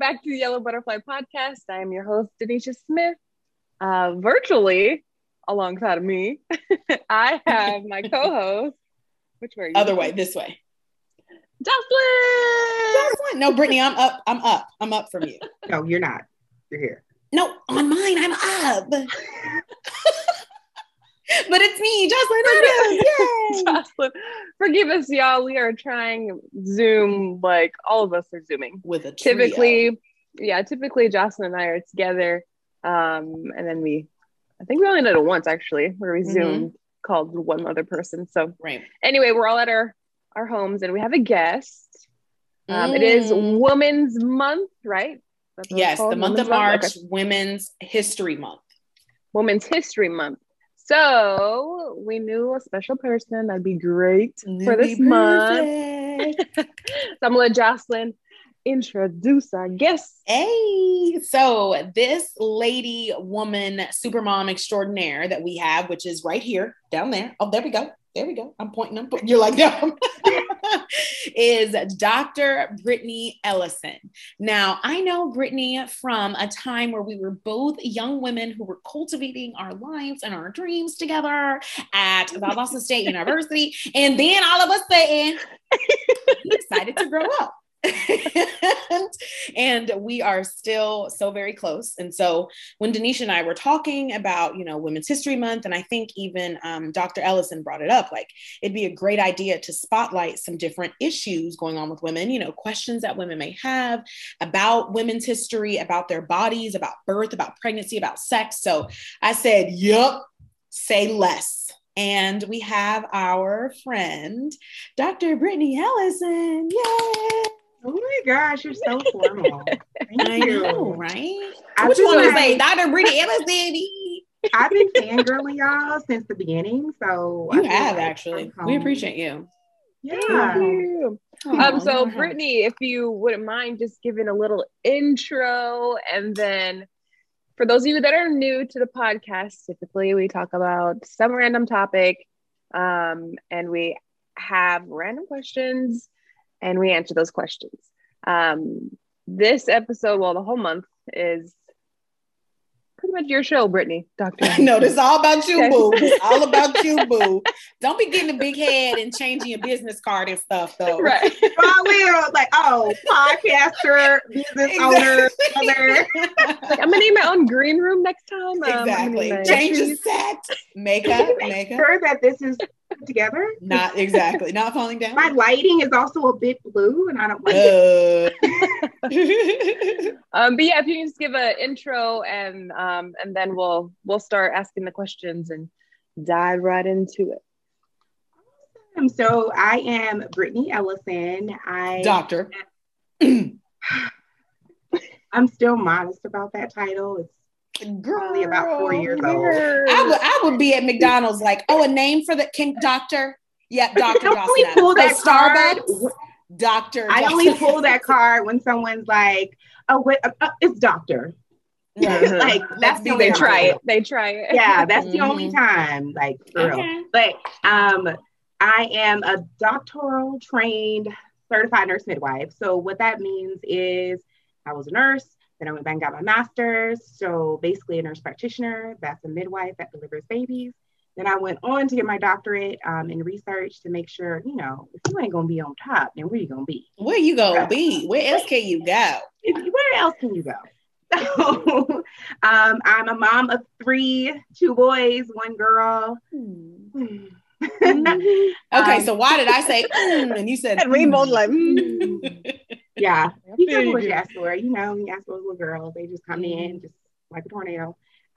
everybody. Welcome back to the Yellow Butterfly Podcast. I am your host, Denisha Smith. Uh, virtually, alongside of me, I have my co-host. Which way? Other way, this way. Jocelyn. Jocelyn. No, Brittany, I'm up. I'm up. I'm up from you. No, you're not. You're here. No, on mine, I'm up. but it's me, Jocelyn. Yay! Jocelyn. Forgive us, y'all. We are trying Zoom, like all of us are Zooming. With a trio. Typically, yeah, typically Jocelyn and I are together. Um, and then we, I think we only did it once actually, where we Mhm. Zoomed, called one other person. So Right. anyway, we're all at our our homes and we have a guest. Um, It is Mm. Women's Month, right? That's what it's Yes, the month of Women's March, Okay. Women's History Month. Women's History Month. So we knew a special person that'd be great for this month. So I'm gonna let Jocelyn introduce our guest. Hey, so this lady, woman, supermom extraordinaire that we have, which is right here, down there. Oh, there we go. There we go. I'm pointing. I'm pointing. You're like, no. Is Dr. Brittany Ellison. Now, I know Brittany from a time where we were both young women who were cultivating our lives and our dreams together at Valdosta State University. And then all of a sudden, we decided to grow up. And, and we are still so very close. And so when Denisha and I were talking about, you know, Women's History Month, and I think even um, Dr. Ellison brought it up, like it'd be a great idea to spotlight some different issues going on with women, you know, questions that women may have about women's history, about their bodies, about birth, about pregnancy, about sex. So I said, Yup, say less. And we have our friend, Dr. Brittany Ellison. Yay! Oh my gosh, you're so formal. Thank I you. know, right? I've Which been one is like- like Dr. Brittany Ellison? I've been fangirling y'all since the beginning, so You feel have like actually. We appreciate you. Thank Yeah. you. Aw, Um, so you. Brittany, if you wouldn't mind just giving a little intro and then for those of you that are new to the podcast, typically we talk about some random topic um, and we have random questions and we answer those questions. Um, this episode, well, the whole month is pretty much your show, Brittany, Doctor. No, this is all about you, boo. Is all about you, boo. Don't be getting a big head and changing your business card and stuff, though. right. I will. Like, oh, podcaster, business owner, I'm gonna need my own green room next time. Um, exactly. Change the set, makeup, makeup. Sure that this is together. Not exactly. Not falling down. My lighting is also a bit blue, and I don't like it. Uh, Um, but yeah, if you can just give an intro and um, and then we'll we'll start asking the questions and dive right into it. Um, So I am Brittany Ellison. I doctor. I'm still modest about that title. It's Only about four years old. I would I would be at McDonald's like, oh, a name for the can doctor. Yep, Doctor I only Johnson. pull that At card. Starbucks, Doctor. I only pull that card when someone's like, "Oh, wait, uh, uh, it's doctor." Mhm. Like that's the be only They try time. it. They try it. Yeah, that's the Mhm. only time. Like, for. Okay. But um, I am a doctoral trained certified nurse midwife. So what that means is I was a nurse, then I went back and got my master's. So basically a nurse practitioner, that's a midwife that delivers babies. Then I went on to get my doctorate um, in research to make sure, you know, if you ain't gonna be on top, then where you gonna be? Where you gonna be? Where else can you go? If, where else can you go? So um, I'm a mom of three, two boys, one girl. Okay, Um, so why did I say mm, and you said And we mm. both like, mm. Yeah. You feel know what you. you. You know, you those little girls, they just come in just like a tornado.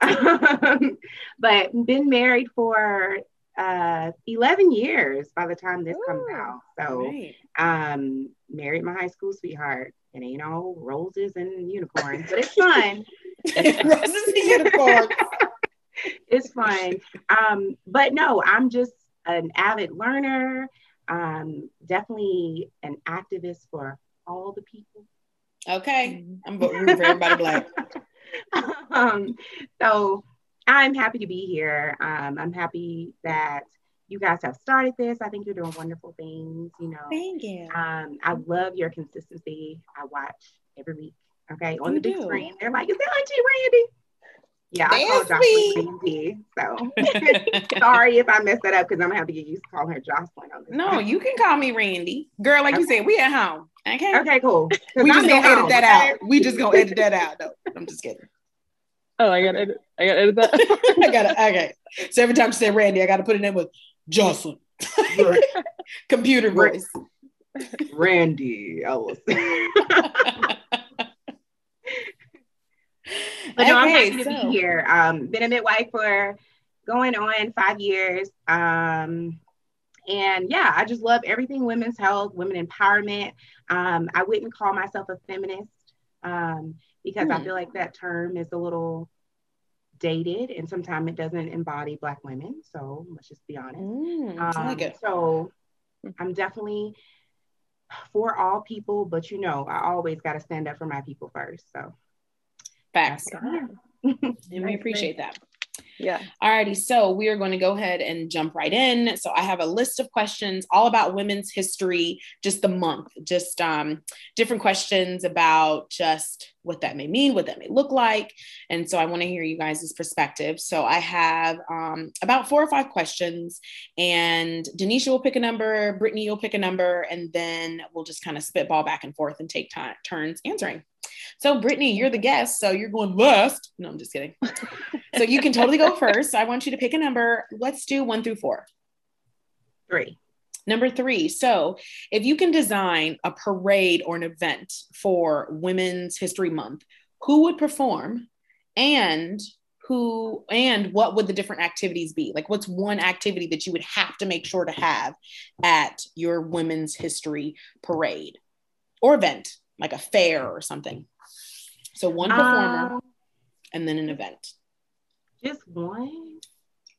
but been married for uh 11 years by the time this comes out. So Right. um married my high school sweetheart. It ain't all roses and unicorns, but it's fun. Roses and unicorns. it's fun. Um, but no, I'm just an avid learner. Um, definitely an activist for all the people. Okay. I'm rooting for everybody black. um, so I'm happy to be here. Um, I'm happy that you guys have started this. I think you're doing wonderful things. You know, Thank you. um, I love your consistency. I watch every week. Okay, on You the big do. screen. They're like, "Is that Auntie Randy?" Yeah, I call That's. Randy. So sorry if I messed that up because I'm gonna have to get used to calling her Jocelyn on this. no, you can call me Randy. Girl, like you said, we at home. Okay. Okay, cool. 'Cause We just I'm gonna edit home, that out. We just gonna edit that out though. I'm just kidding. Oh, I got edit. I gotta edit that. I gotta okay. So every time she said Randy, I gotta put it in with Jocelyn. Computer voice. Randy Ellison. But no, I'm Okay, happy to be here. Um, been a midwife for going on five years. Um, and yeah, I just love everything women's health, women empowerment. Um, I wouldn't call myself a feminist um, because I Hmm. feel like that term is a little dated and sometimes it doesn't embody Black women. So let's just be honest. Mm, Um, like. So I'm definitely for all people, but you know, I always got to stand up for my people first. So Facts. yeah. And we appreciate that. Yeah. Alrighty, so we are going to go ahead and jump right in. So I have a list of questions all about women's history, just the month, just um, different questions about just what that may mean, what that may look like. And so I want to hear you guys' perspective. So I have um, about four or five questions, and Denisha will pick a number, Brittany will pick a number, and then we'll just kind of spitball back and forth and take time, turns answering. So, Brittany, you're the guest, so you're going last. No, I'm just kidding. so you can totally go first. I want you to pick a number. Let's do one through four. Three. Number three. So, if you can design a parade or an event for Women's History Month, who would perform and who and what would the different activities be? Like, what's one activity that you would have to make sure to have at your Women's History Parade or event, like a fair or something? So, one performer Um, and then an event. just one.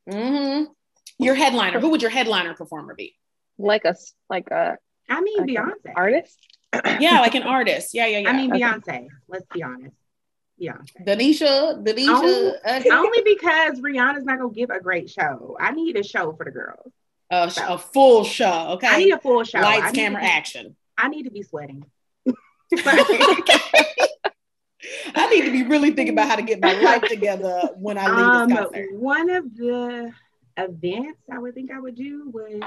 hmm Your headliner. Who would your headliner performer be? Like a like a I mean like Beyonce. artist. Yeah, like an artist. Yeah, yeah, yeah. I mean Okay. Beyonce. Let's be honest. Yeah. Denisha, Denisha. Oh, okay. Only because Rihanna's not gonna give a great show. I need a show for the girls. a, sh- a full show. Okay. I need a full show. I Lights, need camera, to be, action. I need to be sweating. I need to be really thinking about how to get my life together when I leave um, this concert. one of the events I would think I would do would,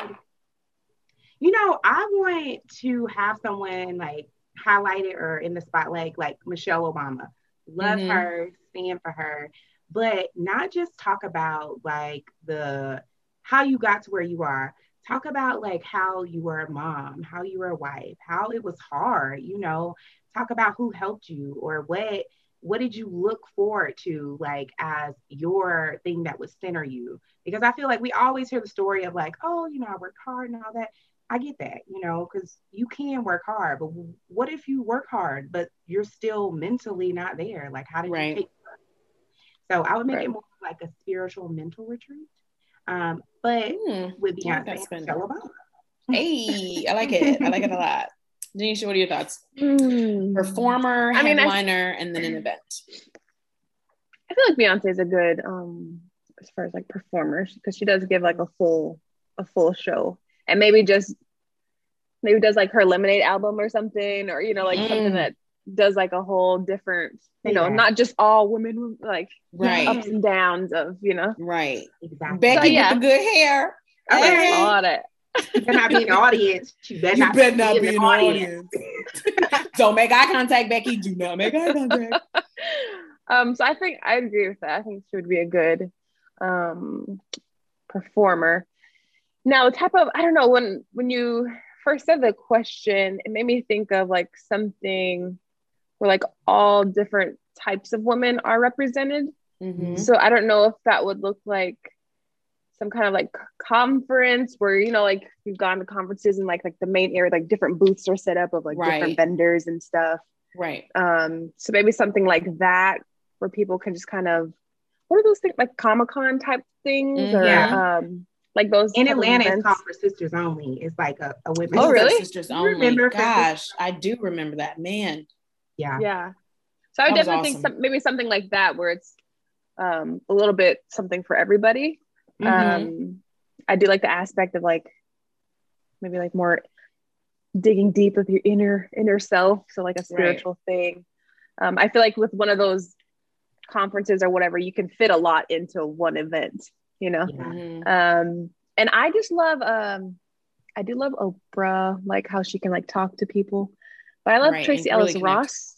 you know, I want to have someone like highlighted or in the spotlight, like Michelle Obama. Love Mhm. her, stand for her, but not just talk about like the how you got to where you are. Talk about like how you were a mom, how you were a wife, how it was hard, you know, talk about who helped you or what what did you look forward to like as your thing that would center you because i feel like we always hear the story of like oh you know i worked hard and all that i get that you know because you can work hard but what if you work hard but you're still mentally not there like how do Right. you take so i would make Right. it more like a spiritual mental retreat um but Hmm. with beyonce that and spin. Michelle Obama. Hey, I like it. I like it a lot. Denisha, what are your thoughts? Hmm. Performer, I mean, I- headliner, and then an event. I feel like Beyonce is a good um as far as like performers because she does give like a full a full show and maybe just maybe does like her lemonade album or something or you know like Mm. something that does like a whole different you know Yeah. not just all women like Right. ups and downs of you know Right. exactly Becky So, yeah. with the good hair. Okay. Hey. all that you better not be in the audience you better You not, better not be be in the audience. Don't make eye contact, Becky. Do not make eye contact. um so I think I agree with that I think she would be a good um performer now the type of I don't know when when you first said the question it made me think of like something where like all different types of women are represented Mhm. so I don't know if that would look like some kind of like conference where you know like you've gone to conferences and like like the main area like different booths are set up of like Right. different vendors and stuff Right. um so maybe something like that where people can just kind of what are those things like comic-con type things or Yeah. um like those in Atlanta, it's called for sisters only. It's like a, a women's. Oh, really? Sisters only. remember Gosh, I do remember that. Man. Yeah. yeah so i would That was definitely think some, maybe something like that where it's um a little bit something for everybody Mhm. um i do like the aspect of like maybe like more digging deep with your inner inner self. So like a spiritual right. thing. Um, I feel like with one of those conferences or whatever, you can fit a lot into one event, you know? Mm-hmm. Um, and I just love, um, I do love Oprah, like how she can like talk to people. But I love right. Tracee Ellis really Ross.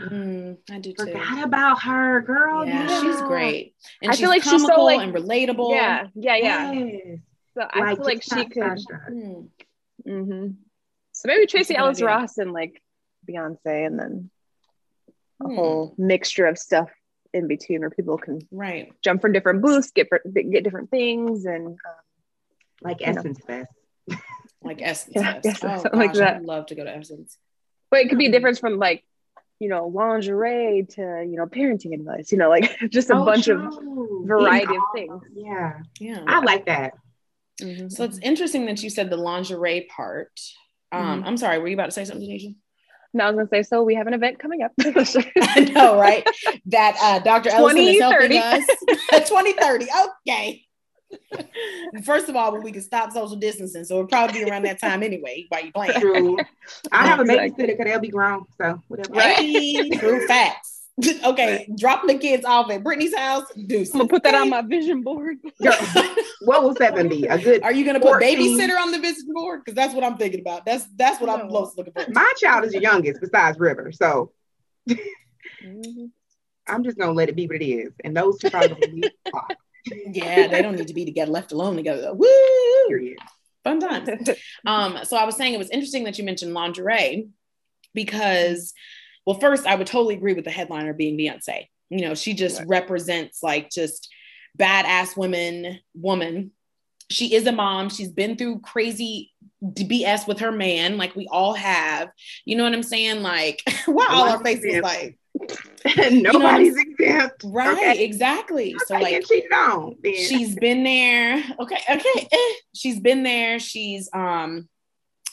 Mm, I do too. Forgot about her, girl. Yeah, yeah. she's great. And I feel like she's so like and relatable. Yeah, yeah, yeah. Yes. So I like, feel like she could. Mm. Mm-hmm. So maybe Tracee Ellis idea. Ross and like Beyonce, and then a hmm. whole mixture of stuff in between where people can right jump from different booths, get get different things, and um, like Essence Fest. like Essence yeah, Fest. oh, gosh, like that. I'd love to go to Essence. But it could be a mm-hmm. difference from like you know lingerie to you know parenting advice. You know, like just a oh, bunch true. of variety of things. Yeah, yeah, I like that. Mm-hmm. So it's interesting that you said the lingerie part. Um, mm-hmm. I'm sorry, were you about to say something, Denisha? No, I was gonna say, so we have an event coming up. I know, right? That uh, Dr. Ellison is helping us. 2030. Okay. First of all, we can stop social distancing, so it'll probably be around that time anyway. While you playing, true. I have a babysitter because they'll be grown, so whatever. Right, true facts. okay, dropping the kids off at Brittany's house. Do I'm gonna put that on my vision board. what will seven be? A good. Are you gonna 14? put babysitter on the vision board? Because that's what I'm thinking about. That's that's what. I'm most looking for. My child is the youngest, besides River. So mm-hmm. I'm just gonna let it be what it is, and those two probably. Yeah, they don't need to be together, left alone together. Woo! Period. Fun times. um, so I was saying it was interesting that you mentioned lingerie because well, first, I would totally agree with the headliner being Beyonce. You know, she just right. represents like just badass women, woman. She is a mom. She's been through crazy BS with her man, like we all have. You know what I'm saying? Like, wow, all our faces like nobody's you know exempt. Right, okay. exactly. so like cheated on. Then. She's been there. Okay, okay. Eh. She's been there. She's um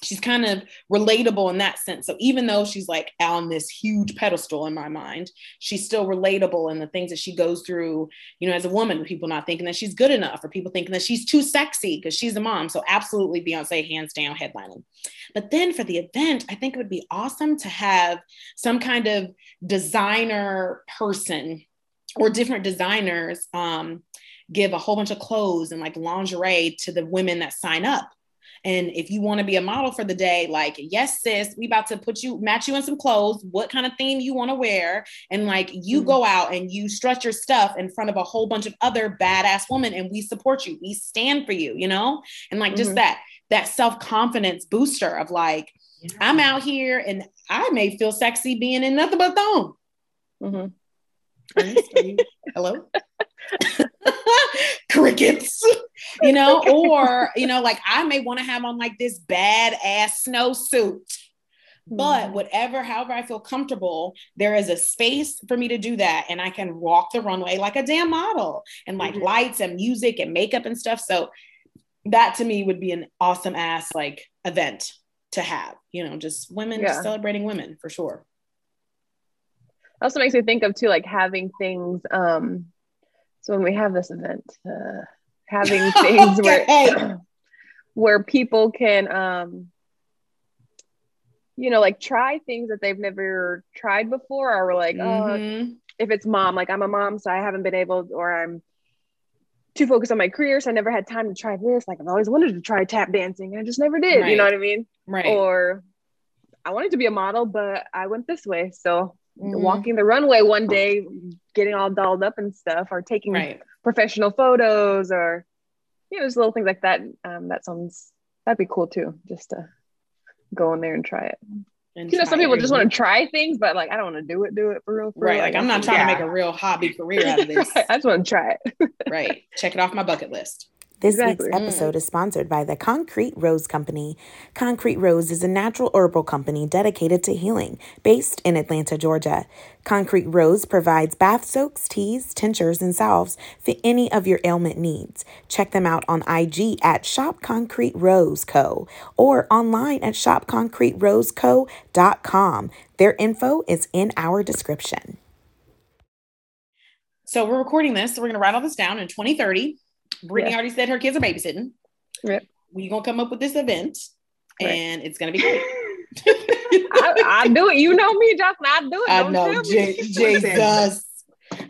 she's kind of relatable in that sense. So even though she's like on this huge pedestal in my mind, she's still relatable in the things that she goes through, you know, as a woman, people not thinking that she's good enough or people thinking that she's too sexy because she's a mom. So absolutely Beyonce hands down headlining. But then for the event, I think it would be awesome to have some kind of designer person or different designers um, give a whole bunch of clothes and like lingerie to the women that sign up and if you want to be a model for the day, like, yes, sis, we about to put you, match you in some clothes, what kind of theme you want to wear. And like, you mm-hmm. go out and you strut your stuff in front of a whole bunch of other badass women and we support you. We stand for you, you know? And like, mm-hmm. just that, that self confidence booster of like, yeah. I'm out here and I may feel sexy being in nothing but thong. Mm-hmm. Hello? crickets, you know, or, you know, like I may want to have on like this badass snowsuit. But mm-hmm. whatever, however I feel comfortable, there is a space for me to do that. And I can walk the runway like a damn model and like mm-hmm. lights and music and makeup and stuff. So that to me would be an awesome ass like event to have, you know, just women yeah. celebrating women for sure. Also makes me think of too, like having things um so when we have this event, uh, having things where where people can, um, you know, like try things that they've never tried before, or like, oh, mm-hmm. oh, if it's mom, like I'm a mom, so I haven't been able, or I'm too focused on my career, so I never had time to try this. Like I've always wanted to try tap dancing, and I just never did. Right. You know what I mean? Right. Or I wanted to be a model, but I went this way. So mm-hmm. walking the runway one day, getting all dolled up and stuff, or taking right. professional photos, or you know, just little things like that. Um, that sounds that'd be cool too, just to go in there and try it. And you know, some people just want to try things, but like I don't want to do it, do it for real. For right. Real. Like, I'm not trying yeah. to make a real hobby career out of this. I just want to try it. right. Check it off my bucket list. This exactly. week's episode is sponsored by the Concrete Rose Company. Concrete Rose is a natural herbal company dedicated to healing, based in Atlanta, Georgia. Concrete Rose provides bath soaks, teas, tinctures, and salves for any of your ailment needs. Check them out on IG at Shop Concrete Rose Co. or online at shopconcreteroseco.com. Their info is in our description. So we're recording this, so we're going to write all this down in 2030 Brittany yeah. already said her kids are babysitting. Yep. We're gonna come up with this event, right. and it's gonna be great. I, I do it. You know me, Justin. I do it. I Don't know. Jesus.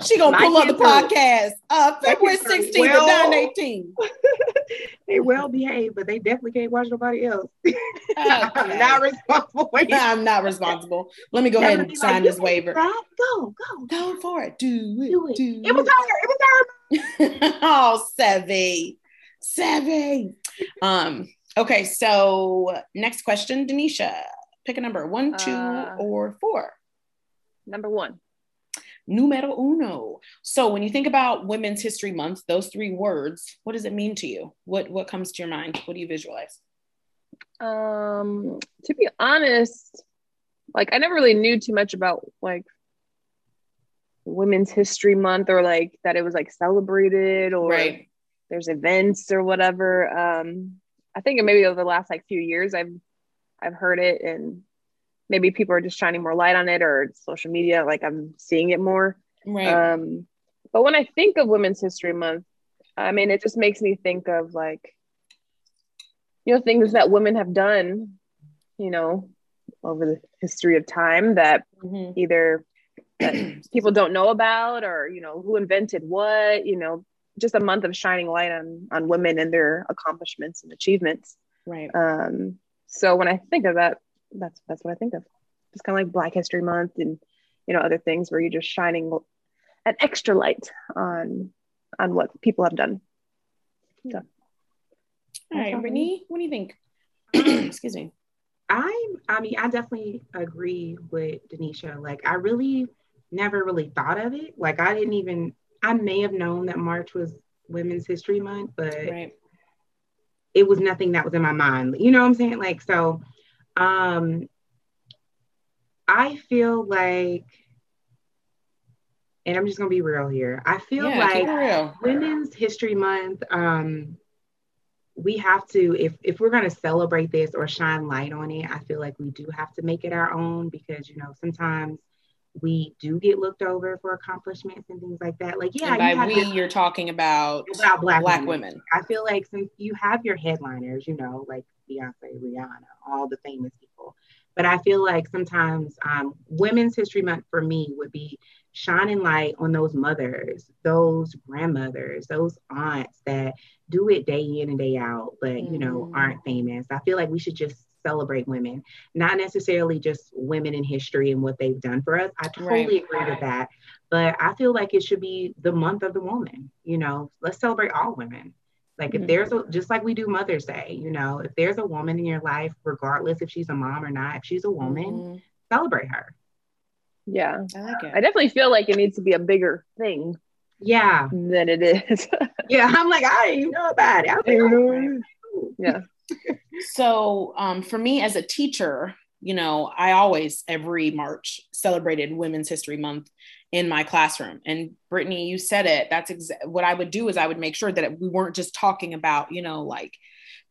She gonna pull up the podcast. Uh, February 16th well- to 9 18. they well behaved, but they definitely can't watch nobody else. I'm not responsible. I'm not responsible. Let me go ahead and sign like, this waiver. Go, go, Go for it. Do it. do it. Do It was her. It was her. oh, Sevy. Sevy. Um, okay, so next question, Denisha. Pick a number one, two, Uh, or four. Number one. Numero uno. So when you think about Women's History Month, those three words, what does it mean to you? What what comes to your mind? What do you visualize? Um, to be honest, like I never really knew too much about like Women's History Month or like that it was like celebrated or Right. there's events or whatever. Um, I think maybe over the last like few years I've I've heard it and maybe people are just shining more light on it or social media, like I'm seeing it more. Right. Um, but when I think of Women's History Month, I mean, it just makes me think of like, you know, things that women have done, you know, over the history of time that Mhm. either people don't know about or, you know, who invented what, you know, just a month of shining light on on women and their accomplishments and achievements. Right. Um, so when I think of that, that's that's what I think of. Just kind of like Black History Month and you know other things where you're just shining an extra light on on what people have done. All right, all. Brittany, what do you think? Excuse me. I I mean, I definitely agree with Denisha. Like, I really never really thought of it. Like, I didn't even. I may have known that March was Women's History Month, but Right. it was nothing that was in my mind. You know what I'm saying? Like, so, um, I feel like, and I'm just gonna be real here. I feel Yeah, like keep it real. Women's History Month, um, we have to, if if we're gonna celebrate this or shine light on it, I feel like we do have to make it our own because you know sometimes we do get looked over for accomplishments and things like that. Like, yeah, and you by have we, your- you're talking about about black, black women. women. I feel like since you have your headliners, you know, like Beyonce, Rihanna, all the famous people. But I feel like sometimes um, Women's History Month for me would be shining light on those mothers, those grandmothers, those aunts that do it day in and day out, but you know, Mhm. aren't famous. I feel like we should just celebrate women, not necessarily just women in history and what they've done for us. I totally agree with that. But I feel like it should be the month of the woman, you know, let's celebrate all women. Like if Mhm. there's a just like we do Mother's Day, you know, if there's a woman in your life, regardless if she's a mom or not, if she's a woman, Mhm. celebrate her. Yeah, I like it. I definitely feel like it needs to be a bigger thing Yeah. than it is. Yeah. I'm like, I didn't even know about it. I was like, You oh, yeah, So, um, for me as a teacher, you know, I always every March celebrated Women's History Month in my classroom. And Brittany, you said it. That's exa- what I would do is I would make sure that we weren't just talking about, you know, like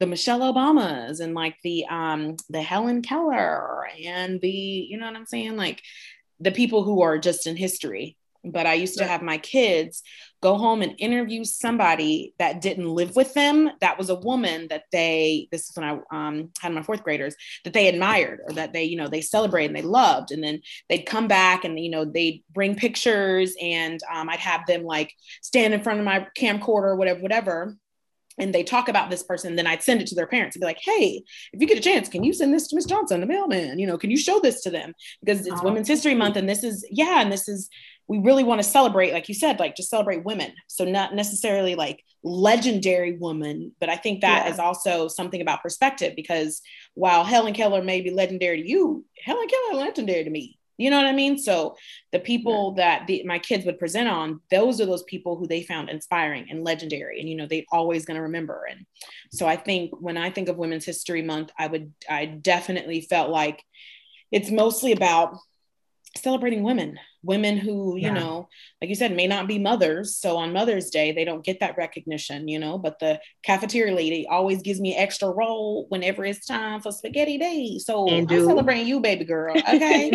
the Michelle Obamas and like the um the Helen Keller and the, you know what I'm saying, like the people who are just in history. But I used to have my kids go home and interview somebody that didn't live with them. That was a woman that they this is when i um, had my fourth graders that they admired or that they you know they celebrated and they loved. And then they'd come back and you know they'd bring pictures and um, i'd have them like stand in front of my camcorder or whatever whatever. And they talk about this person then i'd send it to their parents and be like hey if you get a chance can you send this to miss johnson the mailman? You know can you show this to them? Because it's Oh, women's history month and this is yeah and this is we really want to celebrate, like you said, like just celebrate women. So not necessarily like legendary woman, but I think that Yeah. is also something about perspective because while Helen Keller may be legendary to you, Helen Keller legendary to me. You know what I mean? So the people that the, my kids would present on, those are those people who they found inspiring and legendary, and you know they always going to remember. And so I think when I think of Women's History Month, I would I definitely felt like it's mostly about celebrating women women who you Yeah. know like you said may not be mothers. So on mother's day they don't get that recognition you know but the cafeteria lady always gives me extra roll whenever it's time for spaghetti day. So i'm celebrating you baby girl. Okay?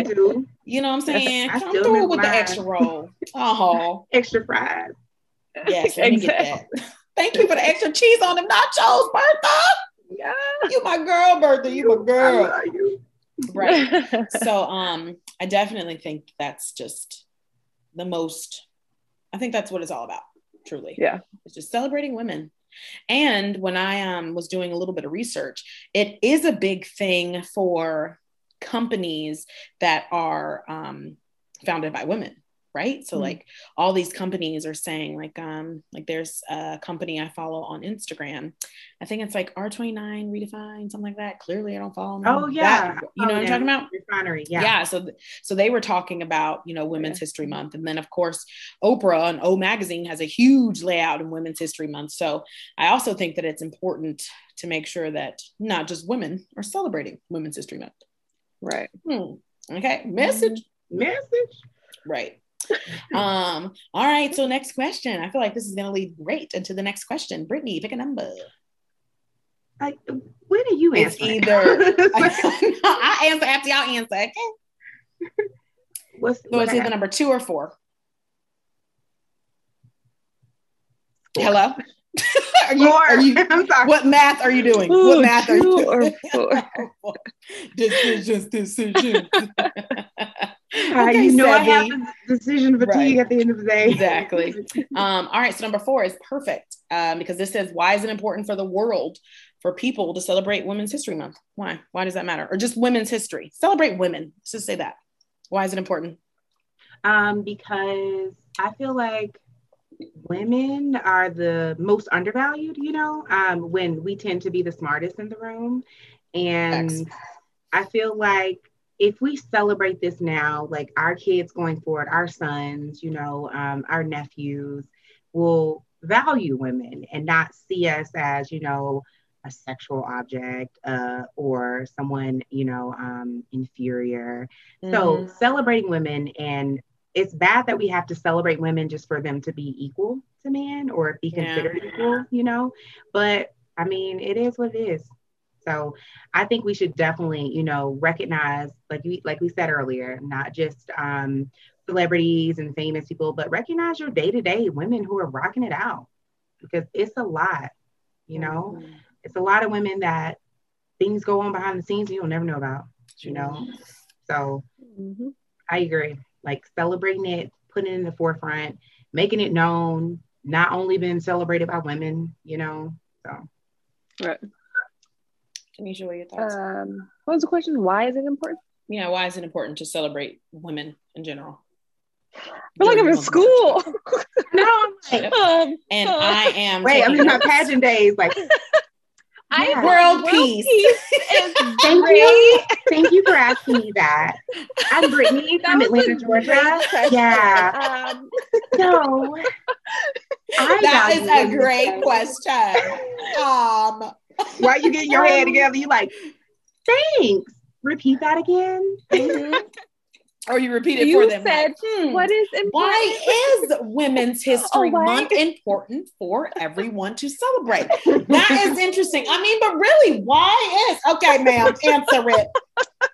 you know what i'm saying? I come through with the extra roll. Oh extra fries. yes let me get Exactly. that. Thank you for the extra cheese on them nachos bertha. Yeah. you my girl bertha. You my I girl. you. Right. So um I definitely think that's just the most I think that's what it's all about, truly. Yeah. It's just celebrating women. And when I um, was doing a little bit of research, it is a big thing for companies that are um, founded by women right? So mm-hmm. like all these companies are saying like um like there's a company i follow on instagram. I think it's like r29 redefined something like that. Clearly i don't follow them. Oh yeah. That, you know oh, what i'm talking about? Refinery yeah. Yeah so so they were talking about you know women's yeah. history month. And then of course oprah and o magazine has a huge layout in women's history month. So i also think that it's important to make sure that not just women are celebrating women's history month. Right. Hmm. okay. Message? Message? Right um, all right. So next question. I feel like this is going to lead great into the next question. Brittany, pick a number. Like, when are you answer? it's answering? either I, I answer after y'all answer. Okay. What's, so what it's either number two or four. Hello. Are you, are you, I'm sorry. What math are you doing? Ooh, what math are you doing? Or four. decisions, decisions. okay, you know Sebby. I have decision fatigue right. at the end of the day. Exactly. um, all right. So number four is perfect um, because this says, why is it important for the world for people to celebrate Women's History Month? Why? Why does that matter? Or just women's history? Celebrate women. Let's just say that. Why is it important? Um, because I feel like women are the most undervalued, you know, um, when we tend to be the smartest in the room. And I feel like if we celebrate this now, like our kids going forward, our sons, you know, um, our nephews will value women and not see us as, you know, a sexual object uh, or someone, you know, um, inferior. Mm-hmm. So celebrating women and it's bad that we have to celebrate women just for them to be equal to men or be considered yeah. equal, you know. But I mean, it is what it is. So I think we should definitely, you know, recognize, like we like we said earlier, not just um, celebrities and famous people, but recognize your day to day women who are rocking it out because it's a lot. You know, mm-hmm. it's a lot of women that things go on behind the scenes you'll never know about. You know, so mm-hmm. I agree. Like celebrating it, putting it in the forefront, making it known, not only being celebrated by women. You know, so right. Tanisha, what are your thoughts? Um, what was the question? Why is it important? Yeah, why is it important to celebrate women in general? I feel like I'm in school. no, um, and I am. Wait, I'm in my pageant days. Like, I world, world peace. peace Thank you. Thank you for asking me that. I'm Brittany from Atlanta, Georgia. Yeah. Um, no. I that is a great question. Um, while you getting your head together, you like, thanks. Repeat that again. Mm-hmm. Or you repeat it you for them. Said, hmm, what is important? Why is Women's History oh, Month important for everyone to celebrate? that is interesting. I mean, but really, why is okay, ma'am? Answer it.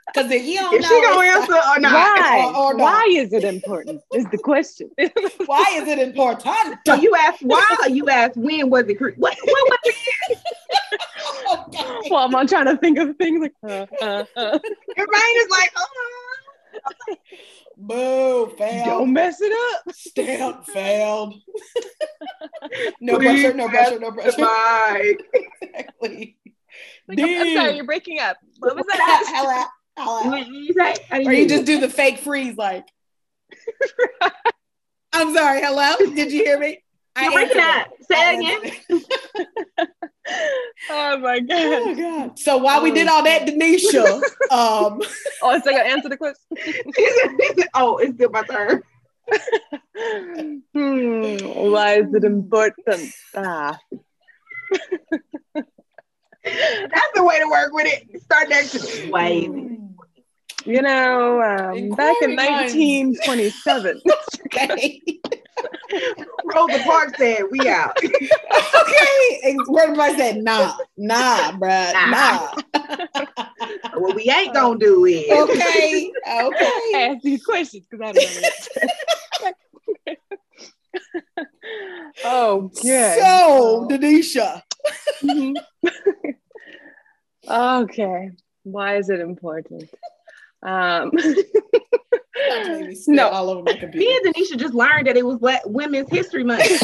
Because if you don't if know, she gonna answer or not, why? Or, or Why is it important? Is the question. why is it important? So you ask why? you ask when was it? What? What was it? okay. Well, I'm trying to think of things like. Uh, uh, uh. Your brain is like, oh. Boo, failed. Don't mess it up. Stamp failed. no Please pressure, no pressure, no pressure. exactly. Like, I'm, I'm, sorry, you're breaking up. What was that? Hello. Hello. Or you just do the fake freeze like. I'm sorry. Hello. Did you hear me? You're breaking up. Say it again. oh my god. Oh god. So while oh, we did all that, Denisha, um Oh, like I answer the question. oh, it's still my turn. hmm, why is it important? Ah. That's the way to work with it. Start next to Why you know, um, back in 1927. okay. Rosa Parks said, "We out." okay, word I said, "Nah, nah, bruh, nah." nah. what we ain't gonna do is okay, okay. Ask these questions because I don't know. oh, good. So, Denisha. okay. Why is it important? Um, That made me spit No. all over my Me computer. and Denisha just learned that it was Black Women's History Month. he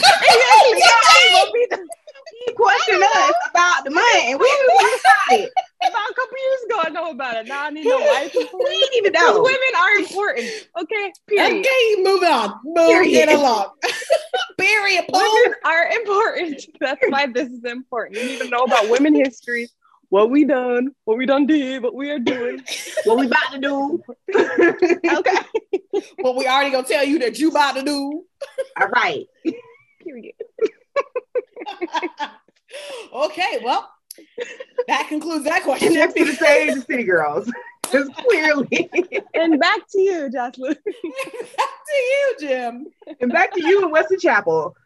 questioned us about the month, and we was excited. About a couple years ago, I know about it. Now I need to know why We didn't even know. women are important. Okay, period. Okay, move on. Move Period. it along. Period. Women are important. That's why this is important. You need to know about women history, what we done, what we done did, what we are doing. What we about to do? Okay, Well, we already gonna tell you that you about to do. All right. period. okay, well, that concludes that question. next to the stage, the City Girls. Because clearly. And back to you, Jocelyn. Back to you, Jim. and back to you in Western Chapel.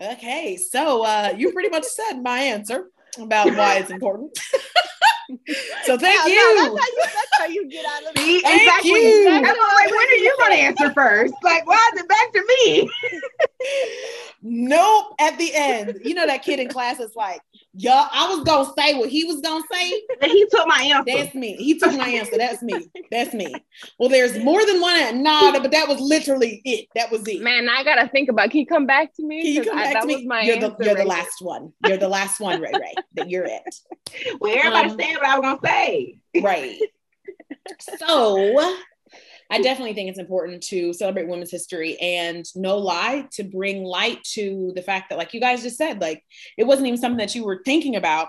Okay, so uh, you pretty much said my answer about why it's important. so thank Yeah, you. no, that's, how you that's how you get out of it. Thank exactly. you. That's I'm like, when are you going to answer first? Like, why is it back to me? Nope. At the end, you know that kid in class is like, "Yo, I was gonna say what he was gonna say." And he took my answer. That's me. He took my answer. That's me. That's me. Well, there's more than one. Nah, but that was literally it. That was it. Man, I gotta think about. Can you come back to me? Can you come I- back that to was me? You're the you're the last one. You're the last one, Ray Ray. That you're it. well, everybody Um, said what I was to say. Right. So I definitely think it's important to celebrate women's history and no lie to bring light to the fact that, like you guys just said, like it wasn't even something that you were thinking about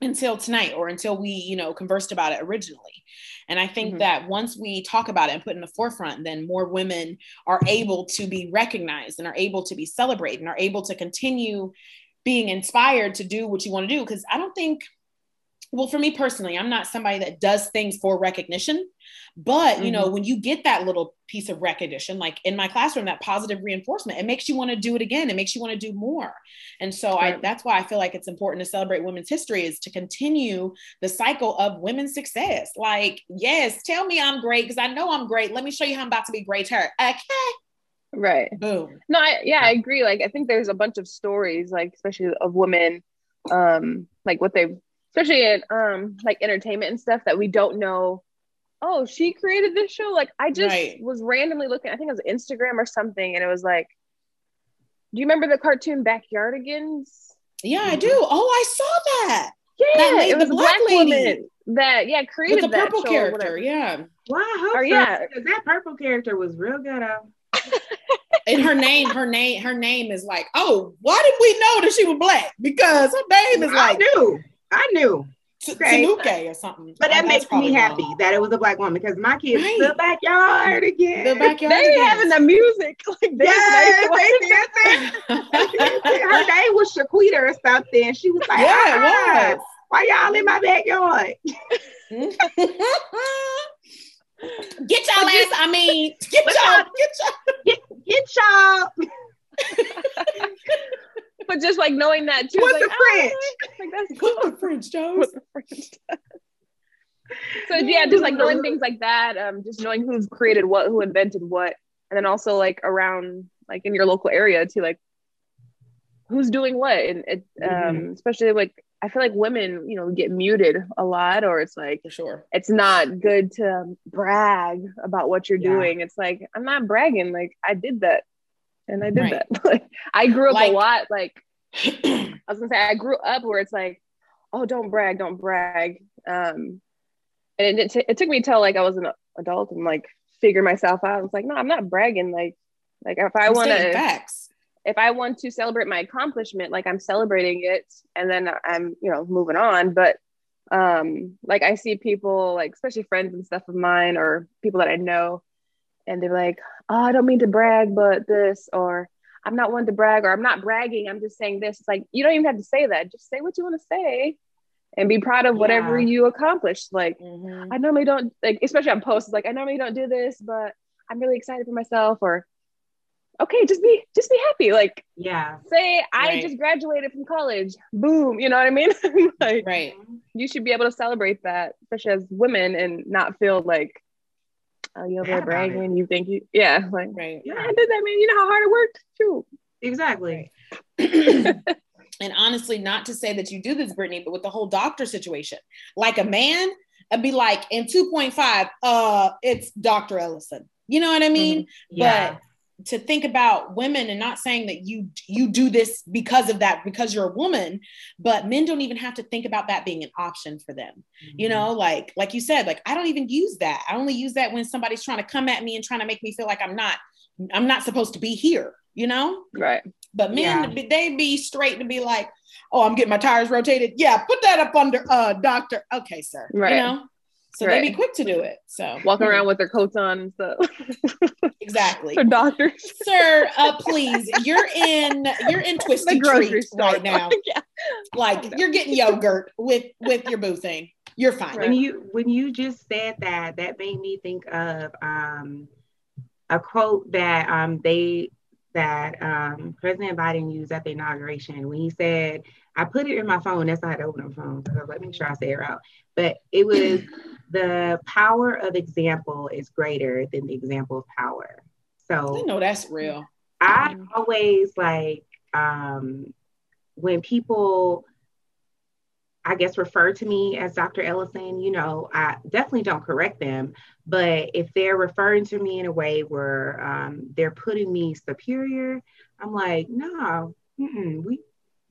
until tonight or until we, you know, conversed about it originally. And I think Mhm. that once we talk about it and put it in the forefront, then more women are able to be recognized and are able to be celebrated and are able to continue being inspired to do what you want to do. Because I don't think well for me personally i'm not somebody that does things for recognition but you know when you get that little piece of recognition like in my classroom that positive reinforcement it makes you want to do it again. It makes you want to do more. And so i that's why i feel like it's important to celebrate women's history is to continue the cycle of women's success. Like yes tell me i'm great because i know i'm great. Let me show you how i'm about to be greater okay. Right. boom. No, I, yeah, I agree. Like, I think there's a bunch of stories, like especially of women, um, like what they've, especially in um, like entertainment and stuff that we don't know. Oh, she created this show. Like, I just Right. was randomly looking. I think it was Instagram or something, and it was like, do you remember the cartoon Backyardigans? yeah i do oh i saw that Yeah, That lady- it was the black black lady. woman that yeah created with the that purple show character whatever. yeah Well, I hope Or, so, yeah. that purple character was real good. And her name, her name, her name is like, oh, why did we know that she was black? Because her name is I like knew. I knew. T- Okay. Tanuke or something. But that makes me wrong. happy that it was a black woman because my kids Right. the backyard again. The backyard. They again. having the music like they Yes, they dancing. Her name was Shaquita or something. and She was like, yeah, "Ah, Why y'all in my backyard? get y'all ass. I mean, get y'all. y'all- Get y'all. Get y'all. But just like knowing that too, What's like, the French? ah, like that's What cool. the French Jones? What the French. So yeah, just like knowing things like that, um, just knowing who's created what, who invented what, and then also like around like in your local area too, like who's doing what, and it, um, especially like I feel like women, you know, get muted a lot, or it's like For sure. it's not good to brag about what you're Yeah. doing. It's like I'm not bragging, like I did that, and I did Right. that. like I grew up Like- a lot, like I was gonna say I grew up where it's like, oh, don't brag, don't brag. Um, and it. T- it took me till like I was an adult and like figure myself out. It's like, no, I'm not bragging. Like, like if I want to, if I want to celebrate my accomplishment, like I'm celebrating it, and then I'm, you know, moving on. But um, like I see people, like especially friends and stuff of mine, or people that I know, and they're like, oh, I don't mean to brag, but this, or I'm not one to brag, or I'm not bragging. I'm just saying this. It's like you don't even have to say that. Just say what you want to say, and be proud of whatever Yeah. you accomplished. Like Mhm. I normally don't like, especially on posts. Like I normally don't do this, but I'm really excited for myself. Or okay, just be just be happy. Like Yeah. say I just graduated from college. Boom, you know what I mean? like Right. you should be able to celebrate that, especially as women, and not feel like oh you're Bad bragging. You think you yeah like Right. yeah I did that man. You know how hard it worked too. Exactly. and honestly, not to say that you do this, Brittany, but with the whole doctor situation, like a man, and be like in 2.5 uh it's dr ellison you know what i mean Mm-hmm. Yeah. but to think about women and not saying that you you do this because of that because you're a woman but men don't even have to think about that being an option for them Mm-hmm. you know like like you said like i don't even use that i only use that when somebody's trying to come at me and trying to make me feel like i'm not i'm not supposed to be here you know Right. but men Yeah. they be straight to be like oh i'm getting my tires rotated yeah put that up under uh doctor okay sir Right. you know so they'd be quick to do it so. Walking around with their coats on and stuff. exactly. They're doctors. sir uh please you're in you're in twisted The grocery treat store. right now. Yeah. like you're getting yogurt with with your boo thing. You're fine. When you when you just said that that made me think of um a quote that um they that um president biden used at the inauguration when he said i put it in my phone that's why i had to open my phone so let me make sure i say it out but it was the power of example is greater than the example of power so you know that's real I always like um, when people, I guess, refer to me as Dr. Ellison, you know, I definitely don't correct them. But if they're referring to me in a way where um, they're putting me superior, I'm like, no, we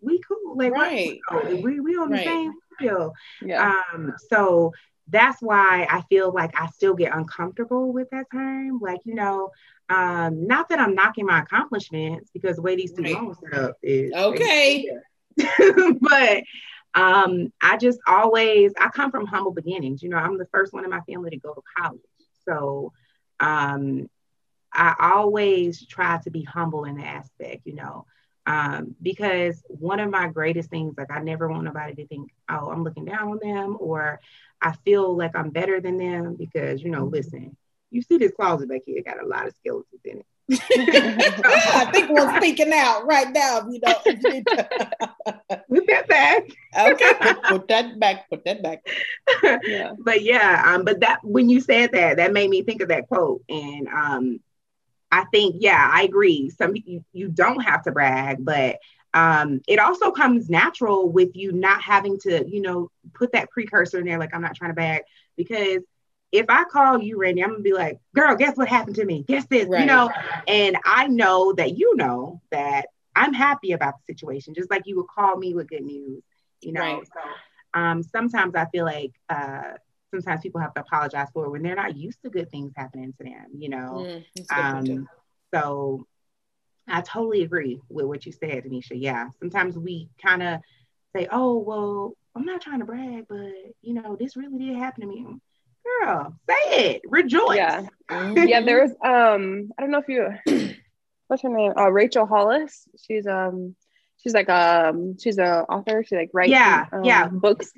we cool. Like, right we, we on the Right. same field. Yeah. Um, so that's why I feel like I still get uncomfortable with that term. Like, you know, um, not that I'm knocking my accomplishments because the way these two Right. loans set up is okay but um, I just always I come from humble beginnings. You know, I'm the first one in my family to go to college. So um, I always try to be humble in that aspect, you know. Um, because one of my greatest things, like I never want nobody to think, oh, I'm looking down on them or I feel like I'm better than them because, you know, listen, you see this closet back here, got a lot of skeletons in it. I think we're speaking out right now. You know, need that back. okay, put, put that back. Put that back. yeah. but yeah, um, but that when you said that, that made me think of that quote, and um, I think yeah, I agree. Some you, you don't have to brag, but um, it also comes natural with you not having to, you know, put that precursor in there. Like I'm not trying to brag because if I call you, Randy, I'm gonna be like, girl, guess what happened to me? Guess this, you know, and I know that you know that I'm happy about the situation, just like you would call me with good news, you know. Right. So um, sometimes I feel like uh, sometimes people have to apologize for when they're not used to good things happening to them, you know. Mm, that's a good point, too. Um, so I totally agree with what you said, Anisha. Yeah, sometimes we kind of say, "Oh, well, I'm not trying to brag, but you know, this really did happen to me." Girl, say it, rejoice. Yeah. Yeah there was um i don't know if you what's her name uh rachel hollis she's um she's like um she's a author she like writes Yeah, um, yeah. books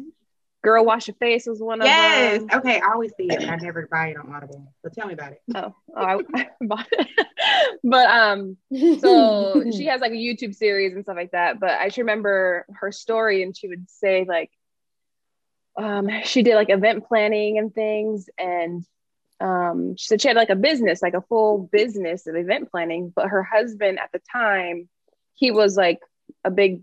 girl wash your face was one Yes. of them Okay. I always see it, I never buy it on Audible. So tell me about it. oh, oh I, I bought it but um so she has like a youtube series and stuff like that but i just remember her story and she would say like um she did like event planning and things and um she said she had like a business like a full business of event planning but her husband at the time he was like a big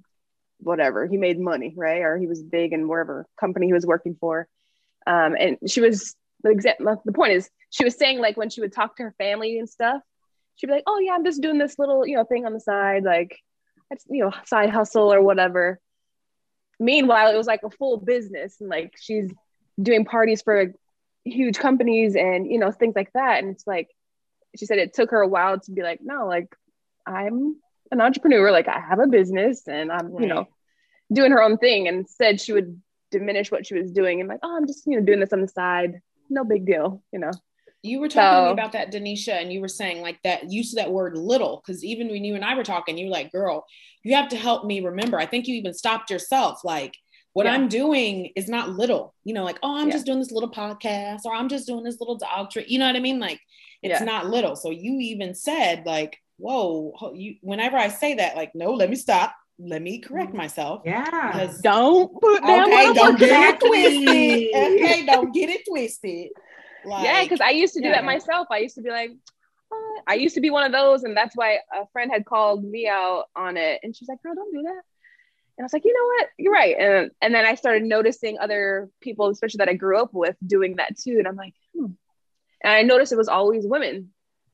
whatever. He made money right? Or he was big in wherever company he was working for. Um and she was the exact the point is she was saying like when she would talk to her family and stuff she'd be like oh yeah i'm just doing this little you know thing on the side like it's you know side hustle or whatever. Meanwhile it was like a full business and like she's doing parties for huge companies and you know things like that. And it's like she said it took her a while to be like no like i'm an entrepreneur like i have a business and i'm you know doing her own thing and said she would diminish what she was doing and like oh i'm just you know doing this on the side no big deal you know You were talking to me about that, Denisha, and you were saying like that use of that word little, because even when you and I were talking, you were like, girl, you have to help me remember. I think you even stopped yourself. Like, what Yeah. I'm doing is not little, you know, like, oh, I'm Yeah. just doing this little podcast or I'm just doing this little dog trip. You know what I mean? Like, it's Yeah. not little. So you even said, like, whoa, you whenever I say that, like, no, let me stop. Let me correct myself. Yeah. Because don't put down okay, don't get it twisted. Okay, don't get it twisted. Like, yeah because i used to do yeah. that myself i used to be like uh, i used to be one of those and that's why a friend had called me out on it and she's like girl don't do that And I was like, you know what, you're right. And and then I started noticing other people, especially that I grew up with, doing that too. And I'm like, hmm. and I noticed it was always women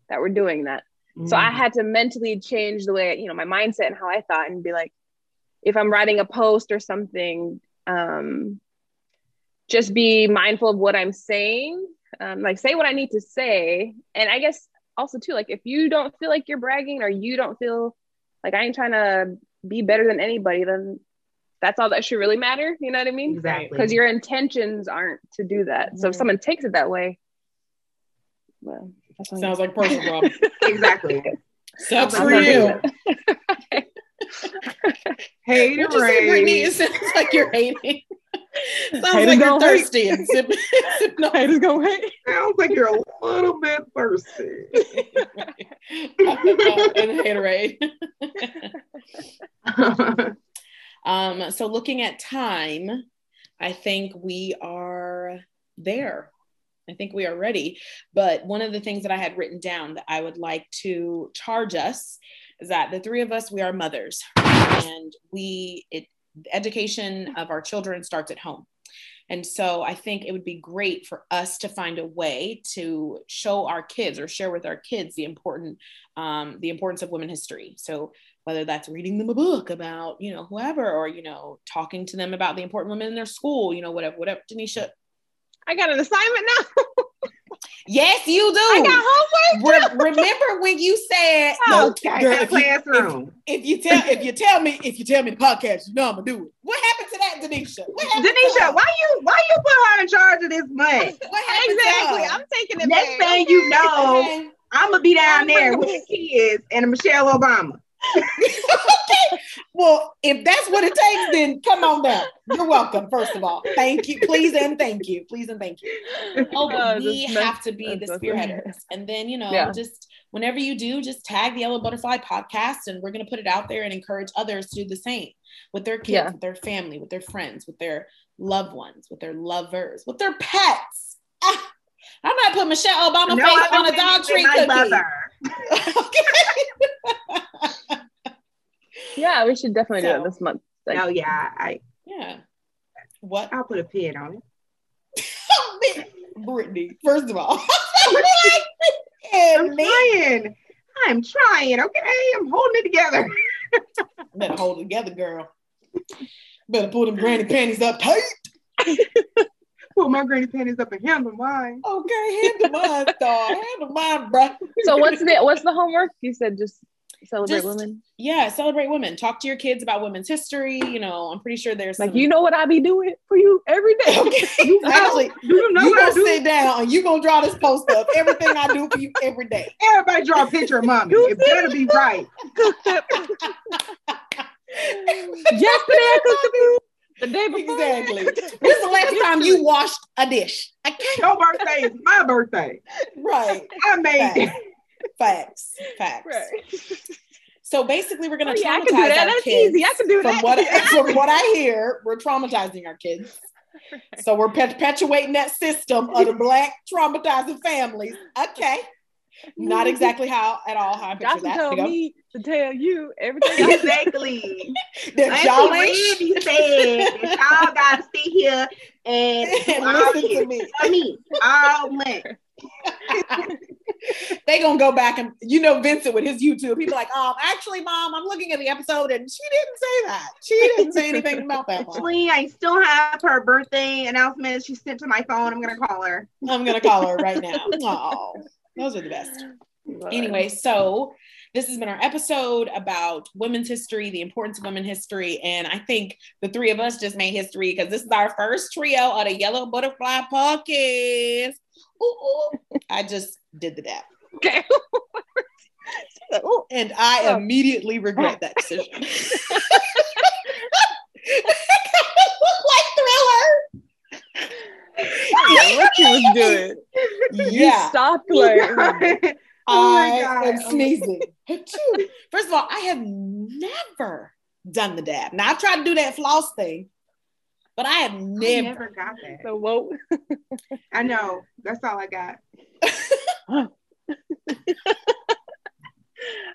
that were doing that. So I mm. had to mentally change the way, you know, my mindset and how I thought and be like, if I'm writing a post or something, um, just be mindful of what I'm saying. Um, like say what I need to say. And I guess also too, like if you don't feel like you're bragging or you don't feel like I ain't trying to be better than anybody, then that's all that should really matter. You know what I mean? Exactly. Because your intentions aren't to do that. Mm-hmm. So if mm-hmm. someone takes it that way, well, sounds like personal problem. exactly. Sucks for you. Hate What'd you say, Brittany? It sounds like you're hating. Sounds Haters like you're thirsty hate. and sipping. sip, no. Haters gonna hate. Sounds like you're a little bit thirsty. and haterade. um, so looking at time, I think we are there. I think we are ready. But one of the things that I had written down that I would like to charge us is that the three of us, we are mothers and we, it, education of our children starts at home. And so I think it would be great for us to find a way to show our kids or share with our kids the important, um, the importance of women history. So whether that's reading them a book about, you know, whoever, or, you know, talking to them about the important women in their school, you know, whatever, whatever. Denisha. I got an assignment now. Yes, you do. I got homework. Re- remember when you said, oh, "Okay, girl, if, you, if, if, you tell if you tell me if you tell me the podcast, you know I'm gonna do it." What happened to that, Denisha? Denisha, why you why you put her in charge of this money? What happened exactly? I'm taking it. Next back. thing you know, I'm gonna be down there with the kids and Michelle Obama. Okay. Well, if that's what it takes, then come on down. You're welcome, first of all. Thank you. Please and thank you. Please and thank you. Oh, but we have to be the spearheaders. And then, you know, yeah. just whenever you do, just tag the Yellow Butterfly podcast and we're going to put it out there and encourage others to do the same with their kids, yeah. with their family, with their friends, with their loved ones, with their lovers, with their pets. Ah, I might put Michelle Obama no, face on a dog treat cookie. okay. Yeah, we should definitely so, do it this month. Like, oh yeah, I yeah. What? I'll put a pin on it. Brittany, first of all, I'm trying. I'm trying. Okay, I'm holding it together. Better hold it together, girl. Better pull them granny panties up tight. pull my granny panties up and handle mine. Okay, handle mine, dog. handle mine, bro. So what's the what's the homework? You said just celebrate just, women yeah celebrate women talk to your kids about women's history you know i'm pretty sure there's like some... you know what i be doing for you every day okay you actually you, know you gonna sit down and you gonna draw this post up everything i do for you every day everybody draw a picture of mommy it better be right yesterday i cooked the food the day before. Exactly. When's the last time you washed a dish? I can't. Your birthday is my birthday. Right. I made it. Facts. Facts. Right. So basically, we're going to oh, yeah, traumatize our That's kids. Easy. I can do from that. What, from what I hear, we're traumatizing our kids. So we're perpetuating that system of the black traumatizing families. Okay. Not exactly how at all how I picture Johnson that. told to me to tell you everything. exactly. that y'all ain't you said y'all gotta sit here and, and listen to me. I mean, all month. they gonna go back and you know Vincent with his YouTube. He'd be like, um, actually, mom, I'm looking at the episode and she didn't say that. She didn't say anything about that. Actually, I still have her birthday announcement she sent to my phone. I'm gonna call her. I'm gonna call her right now. Oh, those are the best. Anyway, so this has been our episode about women's history, the importance of women's history. And I think the three of us just made history because this is our first trio of the Yellow Butterfly podcast. Ooh, I just did the dab. Okay. and I oh. immediately regret that decision. like thriller. Yeah, what you was doing. Yeah. You stopped like oh I am sneezing. First of all, I have never done the dab. Now I've tried to do that floss thing, but I have never, I never got that. So whoa. I know. That's all I got.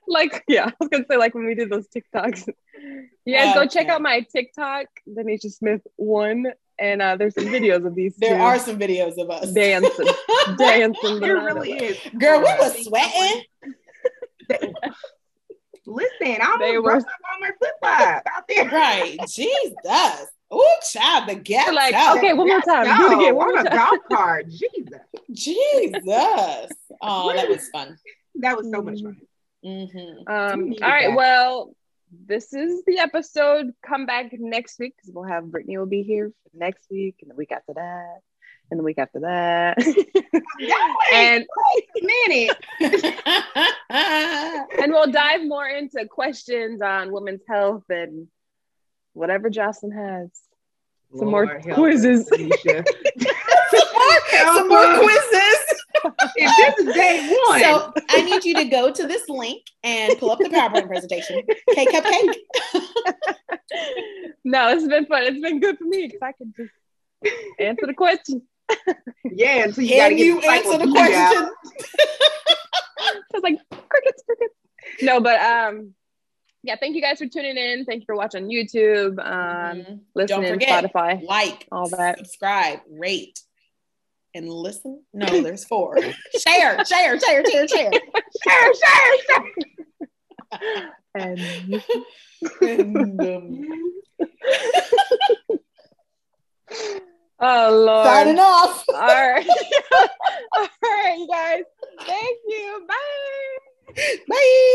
like, yeah, I was gonna say like when we did those TikToks, You guys go Okay. check out my TikTok, Denisha Smith one, and uh, there's some videos of these. There two are some videos of us dancing, dancing. It really is. Girl, we were sweating. Listen, I They almost were- broke up on my flip flop out there. Right. Jesus. Ooh, child, the gap. Like, okay, one more time. Do it again. One on a golf cart. Jesus, Jesus. Oh, that was fun. that was so much fun. hmm Um, all right. that. Well, this is the episode. Come back next week because we'll have Brittany will be here for next week and the week after that. And the week after that. and Wait a minute. and we'll dive more into questions on women's health and whatever Jocelyn has. Some more Lord help quizzes. us, Alicia. Some more quizzes. if this is day one, So I need you to go to this link and pull up the PowerPoint presentation. K cupcake. no, it's been fun. It's been good for me because I can just answer the question. yeah, until you gotta Can get you answer the encyclopedia out. question? I was like, crickets, crickets. No, but um, yeah, thank you guys for tuning in. Thank you for watching YouTube, um, Mhm. listening, forget. Spotify. Like, All that. subscribe, rate, and listen. No, there's four. share, share, share, share, share. Share, share, share. And And, um, oh Lord. signing off. All right. All right, you guys. Thank you. Bye. Bye.